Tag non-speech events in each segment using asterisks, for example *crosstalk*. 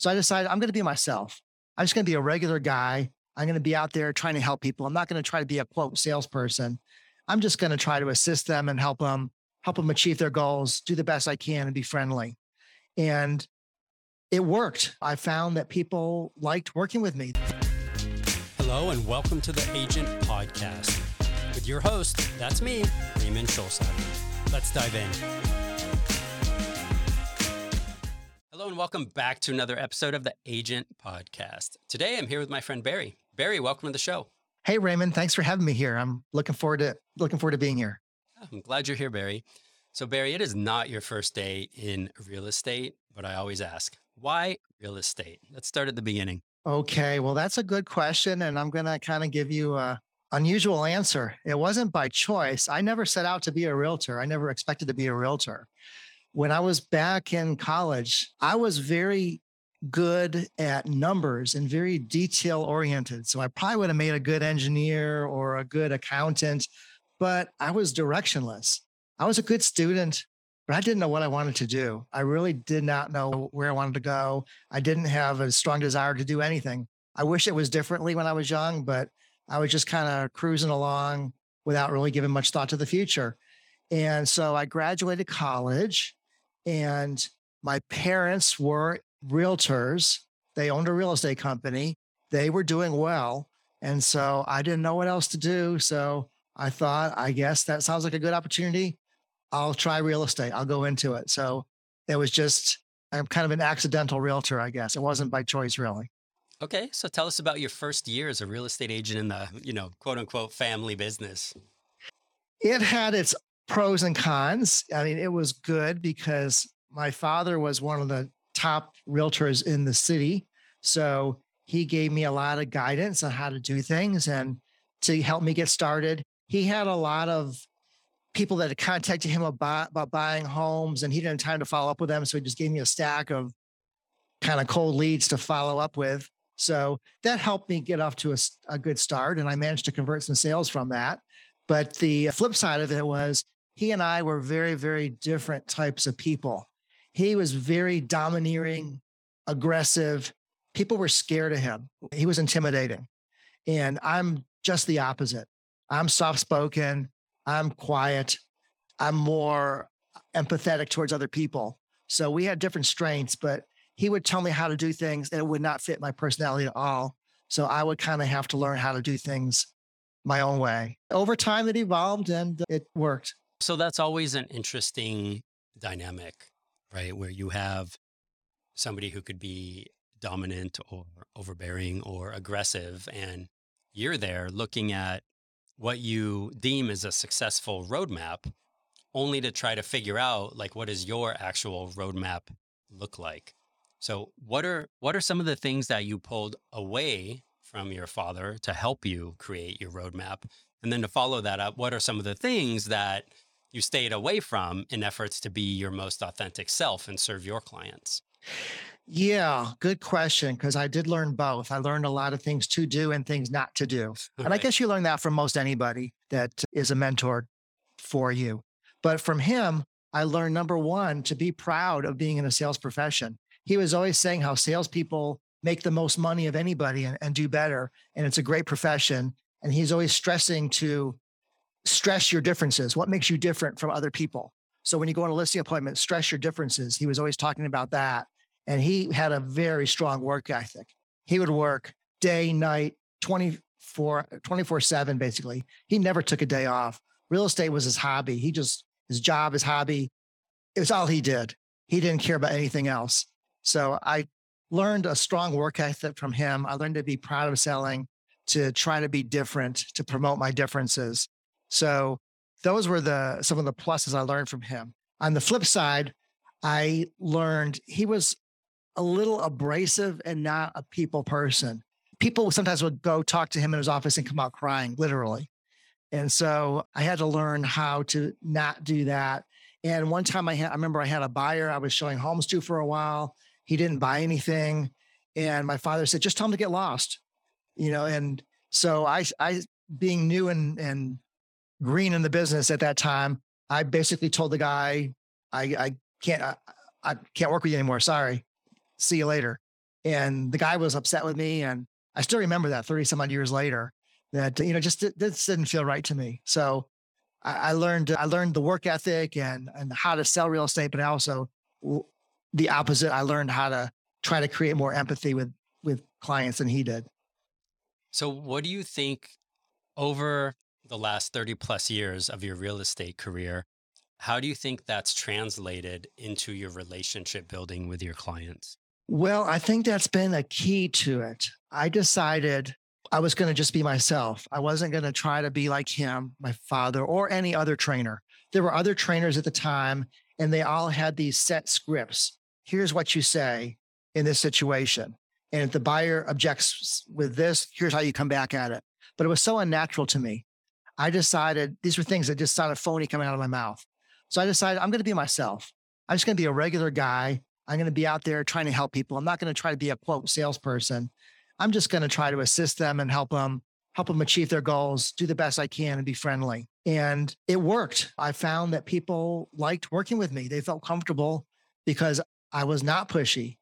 So I decided I'm going to be myself. I'm just going to be a regular guy. I'm going to be out there trying to help people. I'm not going to try to be a quote salesperson. I'm just going to try to assist them and help them, help them achieve their goals, do the best I can and be friendly. And it worked. I found that people liked working with me. Hello, and welcome to the Agent Podcast with your host, that's me, Raymond Schulzheim. Let's dive in. Hello, and welcome back to another episode of the Agent Podcast. Today, I'm here with my friend Barry. Barry, welcome to the show. Hey, Raymond, thanks for having me here. I'm looking forward to looking forward to being here. I'm glad you're here, Barry. So, Barry, it is not your first day in real estate, but I always ask, why real estate? Let's start at the beginning. Okay, well, that's a good question. And I'm going to kind of give you a unusual answer. It wasn't by choice. I never set out to be a realtor. I never expected to be a realtor. When I was back in college, I was very good at numbers and very detail oriented. So I probably would have made a good engineer or a good accountant, but I was directionless. I was a good student but I didn't know what I wanted to do. I really did not know where I wanted to go. I didn't have a strong desire to do anything. I wish it was differently when I was young, but I was just kind of cruising along without really giving much thought to the future. And so I graduated college, and my parents were realtors. They owned a real estate company. They were doing well. And so I didn't know what else to do. So I thought, I guess that sounds like a good opportunity. I'll try real estate. I'll go into it. So it was just, I'm kind of an accidental realtor, I guess. It wasn't by choice, really. Okay, so tell us about your first year as a real estate agent in the, you know, quote unquote family business. It had its pros and cons. I mean, it was good because my father was one of the top realtors in the city. So he gave me a lot of guidance on how to do things and to help me get started. He had a lot of people that had contacted him about, about buying homes and he didn't have time to follow up with them. So he just gave me a stack of kind of cold leads to follow up with. So that helped me get off to a, a good start. And I managed to convert some sales from that. But the flip side of it was he and I were very, very different types of people. He was very domineering, aggressive. People were scared of him. He was intimidating. And I'm just the opposite. I'm soft spoken. I'm quiet. I'm more empathetic towards other people. So we had different strengths, but he would tell me how to do things and it would not fit my personality at all. So I would kind of have to learn how to do things my own way. Over time, it evolved and it worked. So that's always an interesting dynamic, right? Where you have somebody who could be dominant or overbearing or aggressive, and you're there looking at what you deem as a successful roadmap only to try to figure out like what does your actual roadmap look like so what are what are some of the things that you pulled away from your father to help you create your roadmap and then to follow that up what are some of the things that you stayed away from in efforts to be your most authentic self and serve your clients yeah, good question. Because I did learn both. I learned a lot of things to do and things not to do. And I guess you learn that from most anybody that is a mentor for you. But from him, I learned number one, to be proud of being in a sales profession. He was always saying how salespeople make the most money of anybody and, and do better. And it's a great profession. And he's always stressing to stress your differences. What makes you different from other people? So when you go on a listing appointment, stress your differences. He was always talking about that. And he had a very strong work ethic. He would work day, night, 24, 24 7, basically. He never took a day off. Real estate was his hobby. He just, his job, his hobby, it was all he did. He didn't care about anything else. So I learned a strong work ethic from him. I learned to be proud of selling, to try to be different, to promote my differences. So those were the some of the pluses I learned from him. On the flip side, I learned he was a little abrasive and not a people person. People sometimes would go talk to him in his office and come out crying, literally. And so I had to learn how to not do that. And one time I had, I remember I had a buyer I was showing homes to for a while. He didn't buy anything. And my father said, just tell him to get lost, you know? And so I, I being new and, and green in the business at that time, I basically told the guy, I, I can't, I, I can't work with you anymore. Sorry see you later. And the guy was upset with me. And I still remember that 30 some odd years later that, you know, just this didn't feel right to me. So I, I learned, I learned the work ethic and, and how to sell real estate, but also the opposite. I learned how to try to create more empathy with, with clients than he did. So what do you think over the last 30 plus years of your real estate career, how do you think that's translated into your relationship building with your clients? Well, I think that's been a key to it. I decided I was going to just be myself. I wasn't going to try to be like him, my father, or any other trainer. There were other trainers at the time, and they all had these set scripts. Here's what you say in this situation. And if the buyer objects with this, here's how you come back at it. But it was so unnatural to me. I decided these were things that just sounded phony coming out of my mouth. So I decided I'm going to be myself. I'm just going to be a regular guy. I'm going to be out there trying to help people. I'm not going to try to be a quote salesperson. I'm just going to try to assist them and help them help them achieve their goals, do the best I can and be friendly. And it worked. I found that people liked working with me. They felt comfortable because I was not pushy.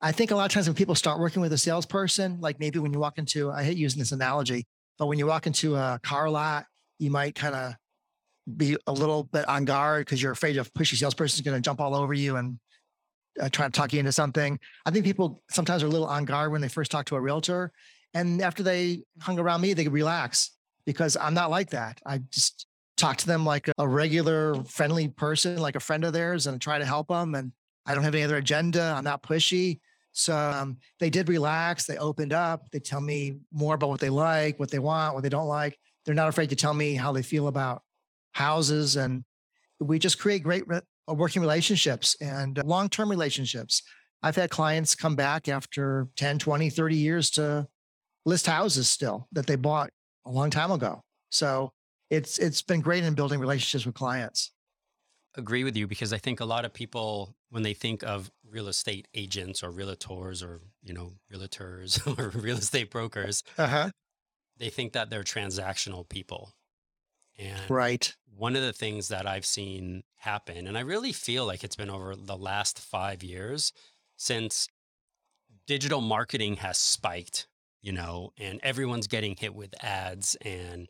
I think a lot of times when people start working with a salesperson, like maybe when you walk into, I hate using this analogy, but when you walk into a car lot, you might kind of be a little bit on guard because you're afraid of pushy salesperson is going to jump all over you and uh, try to talk you into something. I think people sometimes are a little on guard when they first talk to a realtor. And after they hung around me, they could relax because I'm not like that. I just talk to them like a regular, friendly person, like a friend of theirs, and try to help them. And I don't have any other agenda. I'm not pushy. So um, they did relax. They opened up. They tell me more about what they like, what they want, what they don't like. They're not afraid to tell me how they feel about houses. And we just create great re- uh, working relationships and uh, long term relationships. I've had clients come back after 10, 20, 30 years to list houses still that they bought a long time ago. So it's it's been great in building relationships with clients agree with you because I think a lot of people, when they think of real estate agents or realtors or, you know, realtors *laughs* or real estate brokers, uh-huh. They think that they're transactional people. And right. one of the things that I've seen happen, and I really feel like it's been over the last five years since digital marketing has spiked, you know, and everyone's getting hit with ads and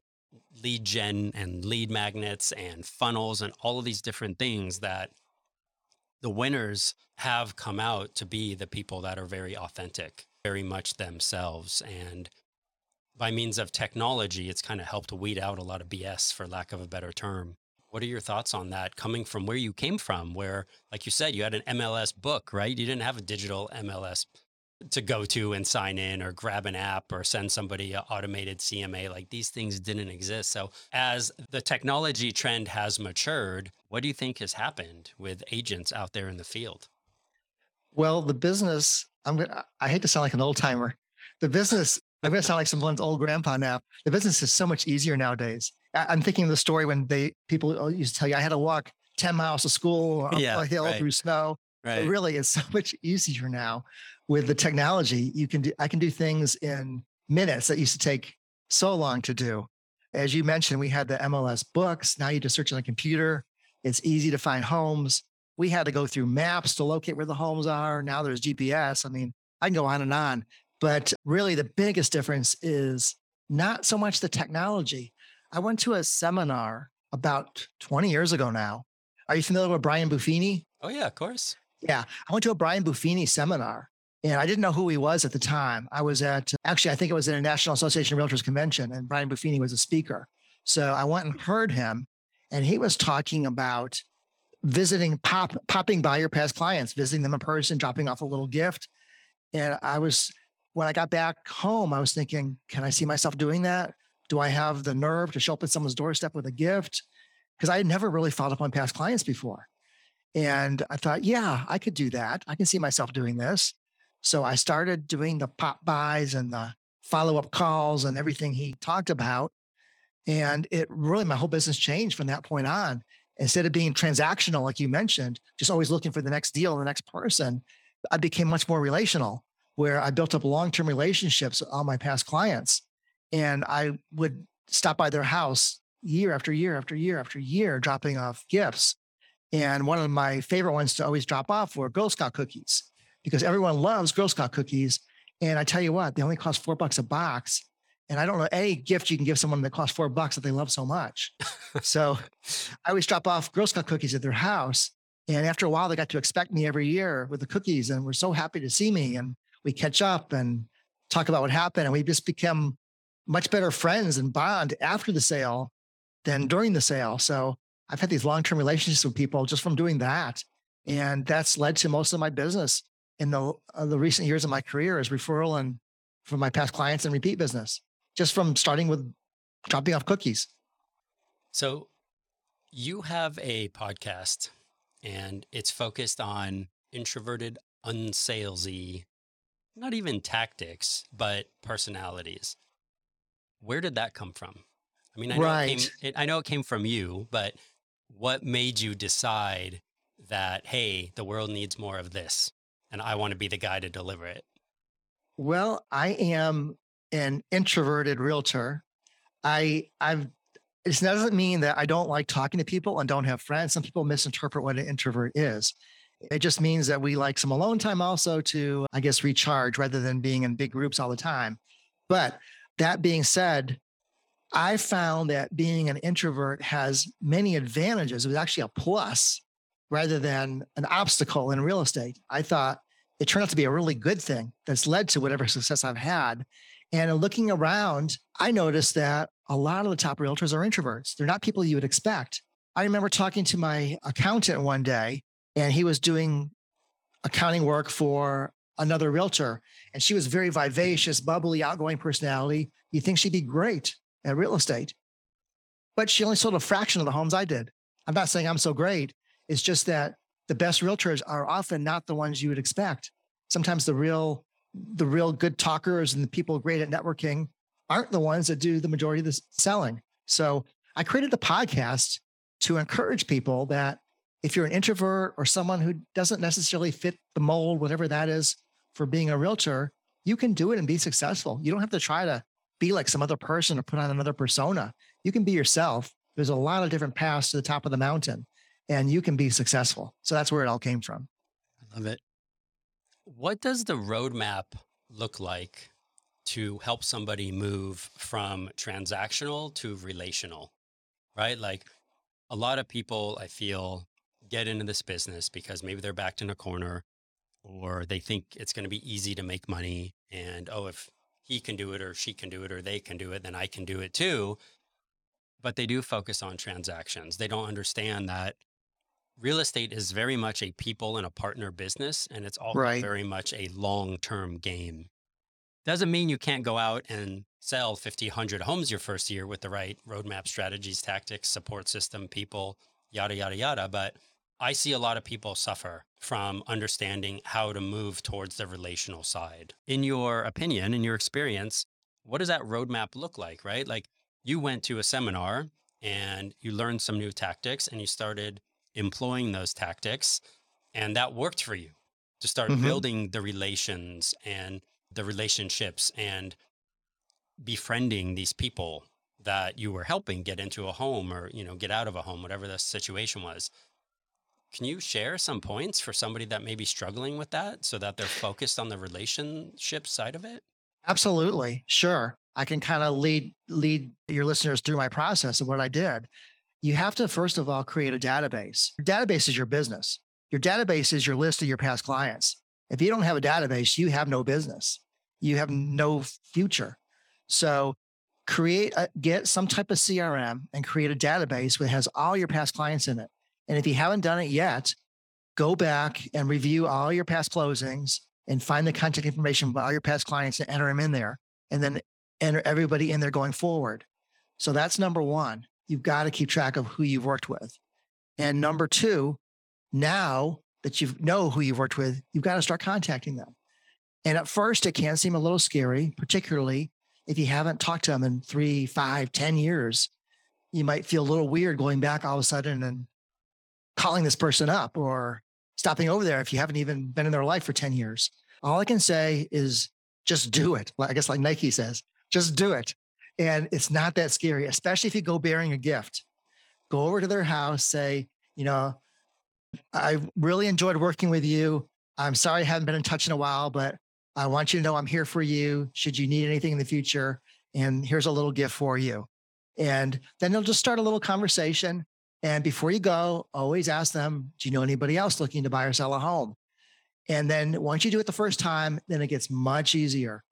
lead gen and lead magnets and funnels and all of these different things that the winners have come out to be the people that are very authentic, very much themselves. And by means of technology, it's kind of helped weed out a lot of BS, for lack of a better term. What are your thoughts on that coming from where you came from, where, like you said, you had an MLS book, right? You didn't have a digital MLS to go to and sign in or grab an app or send somebody an automated CMA. Like these things didn't exist. So, as the technology trend has matured, what do you think has happened with agents out there in the field? Well, the business, I'm gonna, I hate to sound like an old timer. The business, I'm going to sound like someone's old grandpa now. The business is so much easier nowadays. I'm thinking of the story when they people uh, used to tell you I had to walk 10 miles to school up yeah, a hill right. through snow. Right. But really, it's *laughs* so much easier now with the technology, you can do, I can do things in minutes that used to take so long to do. As you mentioned, we had the MLS books. Now you just search on a computer. It's easy to find homes. We had to go through maps to locate where the homes are. Now there's GPS. I mean, I can go on and on. But really, the biggest difference is not so much the technology. I went to a seminar about 20 years ago now. Are you familiar with Brian Buffini? Oh, yeah, of course. Yeah. I went to a Brian Buffini seminar and I didn't know who he was at the time. I was at, actually, I think it was at a National Association of Realtors convention, and Brian Buffini was a speaker. So I went and heard him, and he was talking about visiting, pop, popping by your past clients, visiting them in person, dropping off a little gift. And I was, when I got back home, I was thinking, can I see myself doing that? Do I have the nerve to show up at someone's doorstep with a gift? Because I had never really followed up on past clients before. And I thought, yeah, I could do that. I can see myself doing this. So I started doing the pop-bys and the follow up calls and everything he talked about. And it really, my whole business changed from that point on. Instead of being transactional, like you mentioned, just always looking for the next deal, the next person, I became much more relational, where I built up long term relationships with all my past clients. And I would stop by their house year after year after year after year, dropping off gifts. And one of my favorite ones to always drop off were Girl Scout cookies because everyone loves Girl Scout cookies. And I tell you what, they only cost four bucks a box. And I don't know any gift you can give someone that costs four bucks that they love so much. *laughs* so I always drop off Girl Scout cookies at their house. And after a while, they got to expect me every year with the cookies and were so happy to see me. And we catch up and talk about what happened. And we just become much better friends and bond after the sale than during the sale. So I've had these long term relationships with people just from doing that. And that's led to most of my business in the, uh, the recent years of my career as referral and from my past clients and repeat business, just from starting with dropping off cookies. So you have a podcast and it's focused on introverted, unsalesy, not even tactics, but personalities. Where did that come from? I mean, I know, right. it came, it, I know it came from you, but what made you decide that, hey, the world needs more of this and I want to be the guy to deliver it? Well, I am an introverted realtor. I I've it doesn't mean that I don't like talking to people and don't have friends. Some people misinterpret what an introvert is. It just means that we like some alone time also to, I guess, recharge rather than being in big groups all the time. But that being said, I found that being an introvert has many advantages. It was actually a plus rather than an obstacle in real estate. I thought it turned out to be a really good thing that's led to whatever success I've had. And looking around, I noticed that a lot of the top realtors are introverts. They're not people you would expect. I remember talking to my accountant one day, and he was doing accounting work for another realtor. And she was very vivacious, bubbly, outgoing personality. You think she'd be great at real estate. But she only sold a fraction of the homes I did. I'm not saying I'm so great. It's just that the best realtors are often not the ones you would expect. Sometimes the real, the real good talkers and the people great at networking aren't the ones that do the majority of the selling. So I created the podcast to encourage people that if you're an introvert or someone who doesn't necessarily fit the mold, whatever that is for being a realtor, you can do it and be successful. You don't have to try to be like some other person or put on another persona. You can be yourself. There's a lot of different paths to the top of the mountain and you can be successful. So that's where it all came from. I love it. What does the roadmap look like to help somebody move from transactional to relational? Right? Like a lot of people, I feel, get into this business because maybe they're backed in a corner or they think it's going to be easy to make money. And oh, if he can do it or she can do it or they can do it, then I can do it too. But they do focus on transactions. They don't understand that real estate is very much a people and a partner business. And it's also right. very much a long term game. Doesn't mean you can't go out and sell 50, 100 homes your first year with the right roadmap strategies, tactics, support system, people, yada, yada, yada. But I see a lot of people suffer from understanding how to move towards the relational side. In your opinion, in your experience, what does that roadmap look like, right? Like you went to a seminar and you learned some new tactics and you started employing those tactics and that worked for you to start mm-hmm. building the relations and the relationships and befriending these people that you were helping get into a home or you know get out of a home whatever the situation was can you share some points for somebody that may be struggling with that so that they're focused on the relationship side of it? Absolutely. Sure. I can kind of lead lead your listeners through my process of what I did. You have to first of all create a database. Your database is your business. Your database is your list of your past clients. If you don't have a database, you have no business. You have no future. So create a, get some type of CRM and create a database that has all your past clients in it. And if you haven't done it yet, go back and review all your past closings and find the contact information about all your past clients and enter them in there. And then enter everybody in there going forward. So that's number one. You've got to keep track of who you've worked with. And number two, now that you know who you've worked with, you've got to start contacting them. And at first, it can seem a little scary, particularly if you haven't talked to them in three, five, ten years. You might feel a little weird going back all of a sudden and calling this person up or stopping over there if you haven't even been in their life for 10 years. All I can say is just do it. I guess like Nike says, just do it. And it's not that scary, especially if you go bearing a gift. Go over to their house, say, you know, I really enjoyed working with you. I'm sorry I haven't been in touch in a while, but I want you to know I'm here for you. Should you need anything in the future? And here's a little gift for you. And then they'll just start a little conversation. And before you go, always ask them, do you know anybody else looking to buy or sell a home? And then once you do it the first time, then it gets much easier.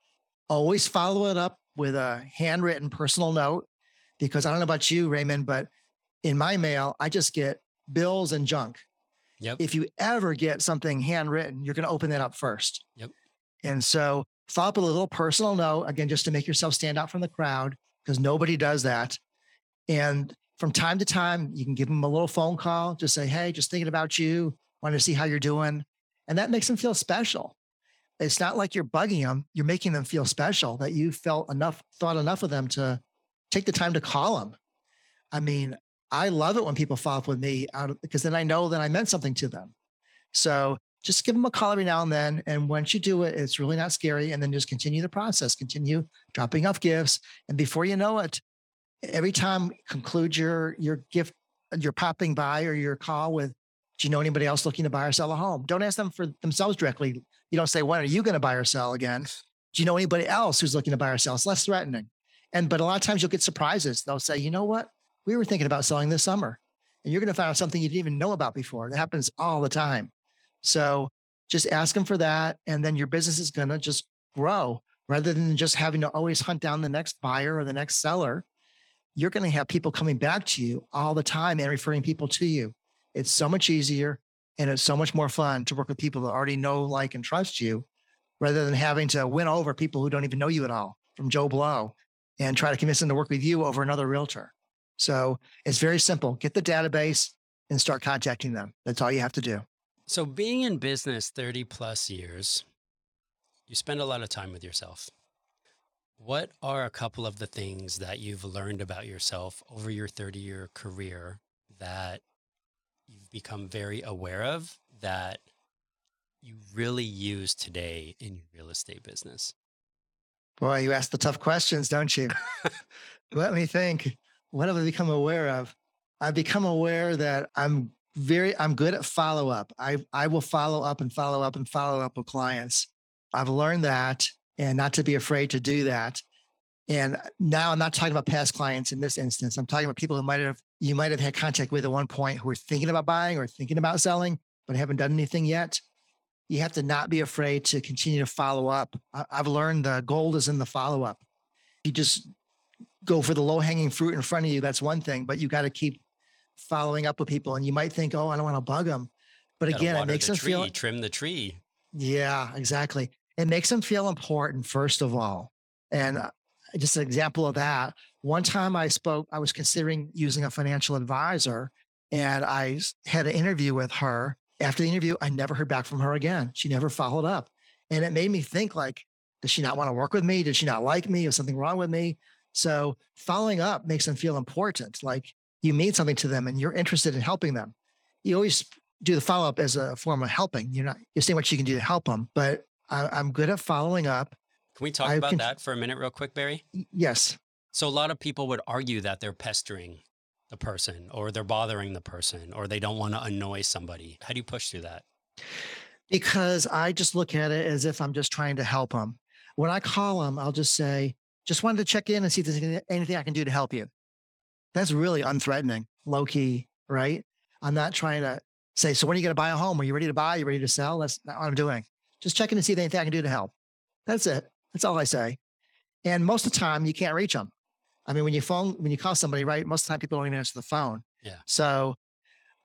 Always follow it up with a handwritten personal note because I don't know about you, Raymond, but in my mail, I just get bills and junk. Yep. If you ever get something handwritten, you're going to open that up first. Yep. And so follow up with a little personal note, again, just to make yourself stand out from the crowd because nobody does that. And from time to time, you can give them a little phone call, just say, Hey, just thinking about you, wanting to see how you're doing. And that makes them feel special. It's not like you're bugging them, you're making them feel special that you felt enough, thought enough of them to take the time to call them. I mean, I love it when people follow up with me of, because then I know that I meant something to them. So just give them a call every now and then. And once you do it, it's really not scary. And then just continue the process, continue dropping off gifts. And before you know it, every time conclude your your gift, your popping by or your call with, do you know anybody else looking to buy or sell a home? Don't ask them for themselves directly. You don't say, when are you going to buy or sell again? Do you know anybody else who's looking to buy or sell? It's less threatening. And but a lot of times you'll get surprises. They'll say, you know what? We were thinking about selling this summer. And you're going to find out something you didn't even know about before. That happens all the time. So just ask them for that. And then your business is going to just grow rather than just having to always hunt down the next buyer or the next seller. You're going to have people coming back to you all the time and referring people to you. It's so much easier and it's so much more fun to work with people that already know, like, and trust you rather than having to win over people who don't even know you at all from Joe Blow and try to convince them to work with you over another realtor. So it's very simple. Get the database and start contacting them. That's all you have to do. So, being in business 30 plus years, you spend a lot of time with yourself. What are a couple of the things that you've learned about yourself over your 30 year career that you've become very aware of that you really use today in your real estate business? Boy, you ask the tough questions, don't you? Let me think. What have I become aware of? I've become aware that I'm very I'm good at follow up. I I will follow up and follow up and follow up with clients. I've learned that and not to be afraid to do that. And now I'm not talking about past clients in this instance. I'm talking about people who might have you might have had contact with at one point who are thinking about buying or thinking about selling, but haven't done anything yet. You have to not be afraid to continue to follow up. I've learned the gold is in the follow up. You just go for the low hanging fruit in front of you. That's one thing, but you got to keep following up with people. And you might think, oh, I don't want to bug them. But again, it makes the them tree, feel, trim the tree. yeah, exactly. It makes them feel important, first of all. And uh, just an example of that, one time I spoke, I was considering using a financial advisor and I had an interview with her. After the interview, I never heard back from her again. She never followed up. And it made me think like, does she not want to work with me? Did she not like me? Was something wrong with me? So following up makes them feel important. Like you mean something to them and you're interested in helping them. You always do the follow up as a form of helping. You're not, you're saying what you can do to help them, but I, I'm good at following up. Can we talk I about can- that for a minute, real quick, Barry? Yes. So, a lot of people would argue that they're pestering the person or they're bothering the person or they don't want to annoy somebody. How do you push through that? because I just look at it as if I'm just trying to help them. When I call them, I'll just say, just wanted to check in and see if there's anything I can do to help you. That's really unthreatening, low key, right? I'm not trying to say, so when are you going to buy a home? Are you ready to buy? Are you ready to sell? That's not what I'm doing. Just checking to see if anything I can do to help. That's it. That's all I say. And most of the time, you can't reach them. I mean, when you phone, when you call somebody, right? Most of the time, people don't even answer the phone. Yeah. So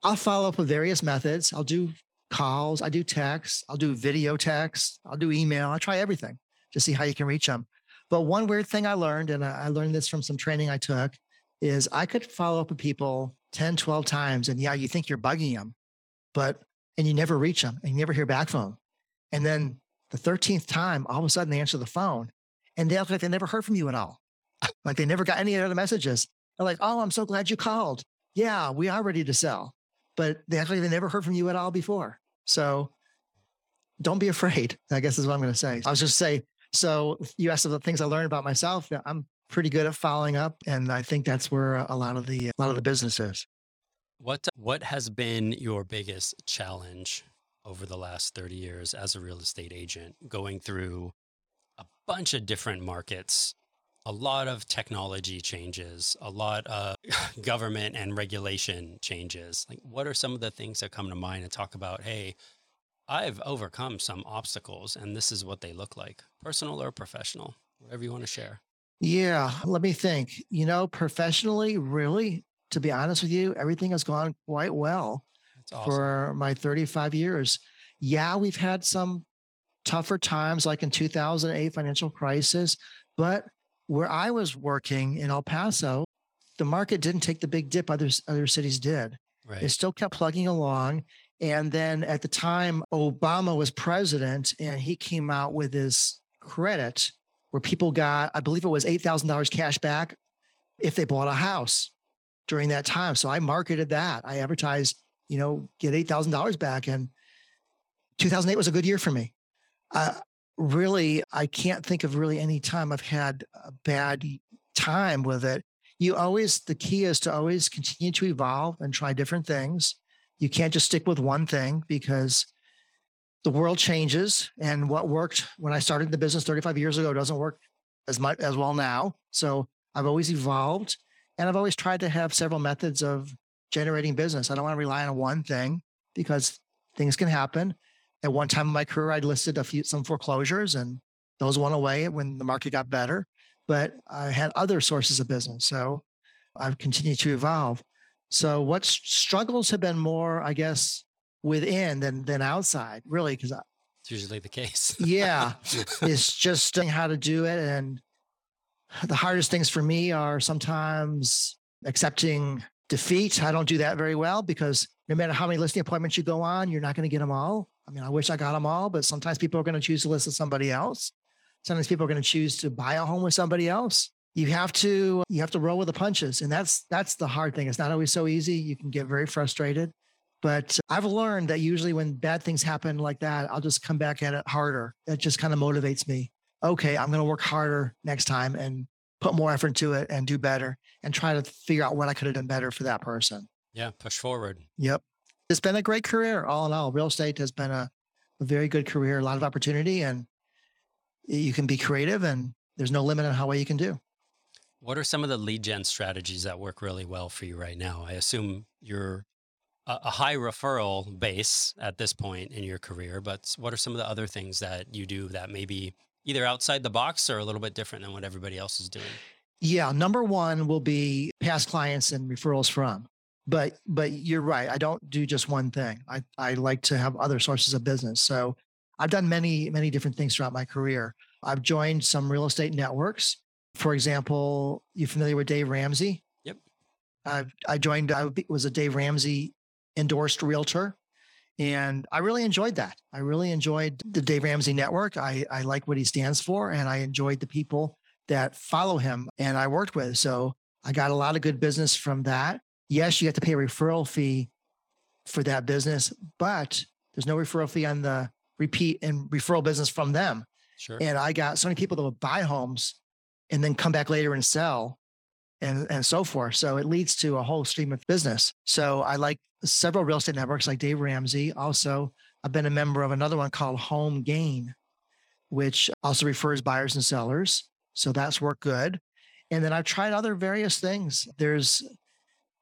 I'll follow up with various methods. I'll do calls, I do texts, I'll do video texts, I'll do email. I try everything to see how you can reach them. But one weird thing I learned, and I I learned this from some training I took, is I could follow up with people 10, 12 times. And yeah, you think you're bugging them, but, and you never reach them and you never hear back from them. And then the 13th time, all of a sudden they answer the phone and they act like they never heard from you at all. like they never got any of the other messages. They're like, oh, I'm so glad you called. Yeah, we are ready to sell. But they act like they never heard from you at all before. So don't be afraid, I guess is what I'm going to say. I was just say, so you asked about things I learned about myself. I'm pretty good at following up. And I think that's where a lot of the, a lot of the business is. What what has been your biggest challenge over the last 30 years as a real estate agent, going through a bunch of different markets, a lot of technology changes, a lot of *laughs* government and regulation changes. Like, what are some of the things that come to mind and talk about, hey, I've overcome some obstacles and this is what they look like, personal or professional, whatever you want to share. Yeah, let me think. You know, professionally, really, to be honest with you, everything has gone quite well awesome. for my 35 years. Yeah, we've had some tougher times like in 2008 financial crisis, but where I was working in El Paso, the market didn't take the big dip other other cities did. Right. It still kept plugging along. And then at the time, Obama was president and he came out with his credit where people got, I believe it was $8,000 cash back if they bought a house during that time. So I marketed that. I advertised, you know, get $8,000 back. And 2008 was a good year for me. Uh, really, I can't think of really any time I've had a bad time with it. You always, the key is to always continue to evolve and try different things. You can't just stick with one thing because the world changes and what worked when I started the business 35 years ago doesn't work as much as well now. So I've always evolved and I've always tried to have several methods of generating business. I don't want to rely on one thing because things can happen. At one time in my career, I listed a few some foreclosures and those went away when the market got better. But I had other sources of business. So I've continued to evolve. So what struggles have been more, I guess, within than than outside, really, because it's usually the case. *laughs* yeah, *laughs* it's just how to do it, and the hardest things for me are sometimes accepting defeat. I don't do that very well because no matter how many listing appointments you go on, you're not going to get them all. I mean, I wish I got them all, but sometimes people are going to choose to list with somebody else. Sometimes people are going to choose to buy a home with somebody else you have to you have to roll with the punches and that's that's the hard thing it's not always so easy you can get very frustrated but i've learned that usually when bad things happen like that i'll just come back at it harder that just kind of motivates me okay i'm going to work harder next time and put more effort into it and do better and try to figure out what i could have done better for that person. Yeah push forward. Yep. It's been a great career all in all. Real estate has been a, a very good career a lot of opportunity and you can be creative and there's no limit on how well you can do. What are some of the lead gen strategies that work really well for you right now? I assume you're a, a high referral base at this point in your career, but what are some of the other things that you do that maybe either outside the box or a little bit different than what everybody else is doing? Yeah, number one will be past clients and referrals from. But but you're right. I don't do just one thing. I, I like to have other sources of business. So I've done many, many different things throughout my career. I've joined some real estate networks for example, you familiar with Dave Ramsey? Yep. I I joined. I was a Dave Ramsey endorsed realtor, and I really enjoyed that. I really enjoyed the Dave Ramsey network. I I like what he stands for, and I enjoyed the people that follow him and I worked with. So I got a lot of good business from that. Yes, you have to pay a referral fee for that business, but there's no referral fee on the repeat and referral business from them. Sure. And I got so many people that would buy homes and then come back later and sell and, and so forth. So it leads to a whole stream of business. So I like several real estate networks like Dave Ramsey. Also, I've been a member of another one called HomeGain, which also refers buyers and sellers. So that's worked good. And then I've tried other various things. There's,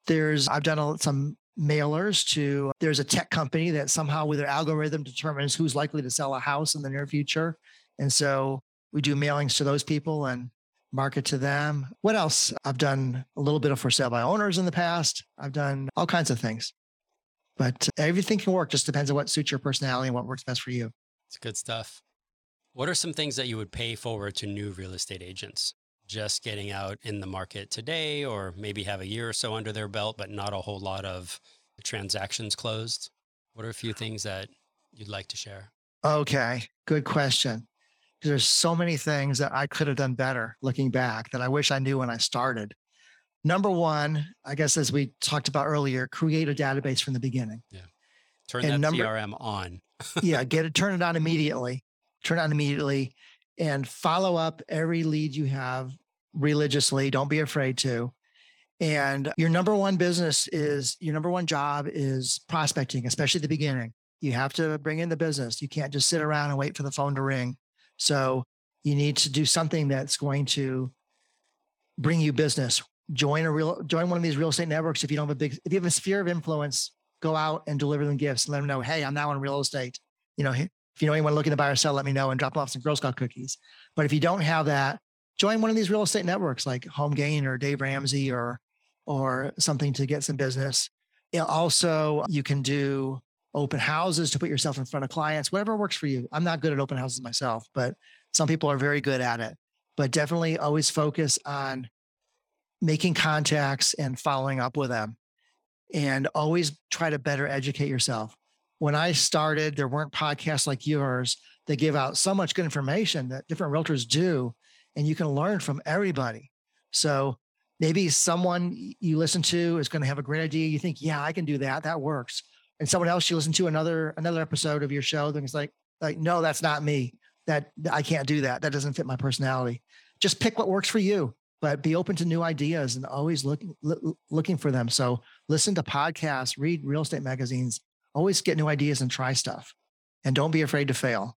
there's, I've done some mailers to, there's a tech company that somehow with their algorithm determines who's likely to sell a house in the near future. And so we do mailings to those people and market to them. What else? I've done a little bit of for sale by owners in the past. I've done all kinds of things. But everything can work, just depends on what suits your personality and what works best for you. It's good stuff. What are some things that you would pay forward to new real estate agents? Just getting out in the market today, or maybe have a year or so under their belt, but not a whole lot of transactions closed? What are a few things that you'd like to share? Okay, good question there's so many things that I could have done better looking back that I wish I knew when I started. Number one, I guess, as we talked about earlier, create a database from the beginning. Yeah. Turn and that number, CRM on. *laughs* yeah. Get it, turn it on immediately. Turn it on immediately and follow up every lead you have religiously. Don't be afraid to. And your number one business is your number one job is prospecting, especially at the beginning. You have to bring in the business. You can't just sit around and wait for the phone to ring. So you need to do something that's going to bring you business. Join a real join one of these real estate networks if you don't have a big if you have a sphere of influence, go out and deliver them gifts and let them know, hey, I'm now in real estate. You know, if you know anyone looking to buy or sell, let me know and drop off some Girl Scout cookies. But if you don't have that, join one of these real estate networks like HomeGain or Dave Ramsey or or something to get some business. Also, you can do open houses to put yourself in front of clients, whatever works for you. I'm not good at open houses myself, but some people are very good at it. But definitely always focus on making contacts and following up with them. And always try to better educate yourself. When I started, there weren't podcasts like yours that give out so much good information that different realtors do, and you can learn from everybody. So maybe someone you listen to is going to have a great idea. You think, yeah, I can do that. That works and someone else you listen to another another episode of your show, then it's like like no, that's not me. That I can't do that. That doesn't fit my personality. Just pick what works for you, but be open to new ideas and always looking looking for them. So listen to podcasts, read real estate magazines, always get new ideas and try stuff, and don't be afraid to fail.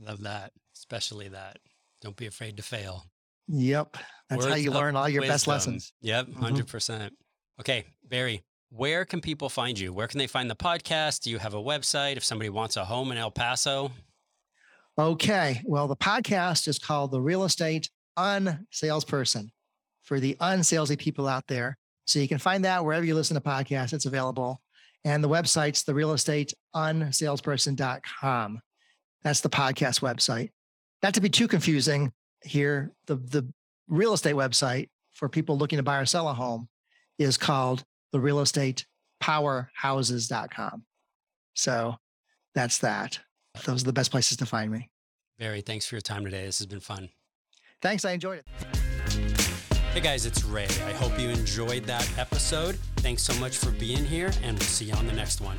I love that, especially that. Don't be afraid to fail. Yep, that's Words how you learn all your wisdom. best lessons. Yep, 100 mm-hmm. percent. Okay, Barry, where can people find you? Where can they find the podcast? Do you have a website if somebody wants a home in El Paso? Okay. Well, the podcast is called The Real Estate Unsalesperson for the unsalesy people out there. So you can find that wherever you listen to podcasts, it's available. And the website's the real estate unsalesperson.com. That's the podcast website. Not to be too confusing here, the, the real estate website for people looking to buy or sell a home is called the real estate powerhouses.com. So that's that. Those are the best places to find me. Barry, thanks for your time today. This has been fun. Thanks. I enjoyed it. Hey guys, it's Ray. I hope you enjoyed that episode. Thanks so much for being here, and we'll see you on the next one.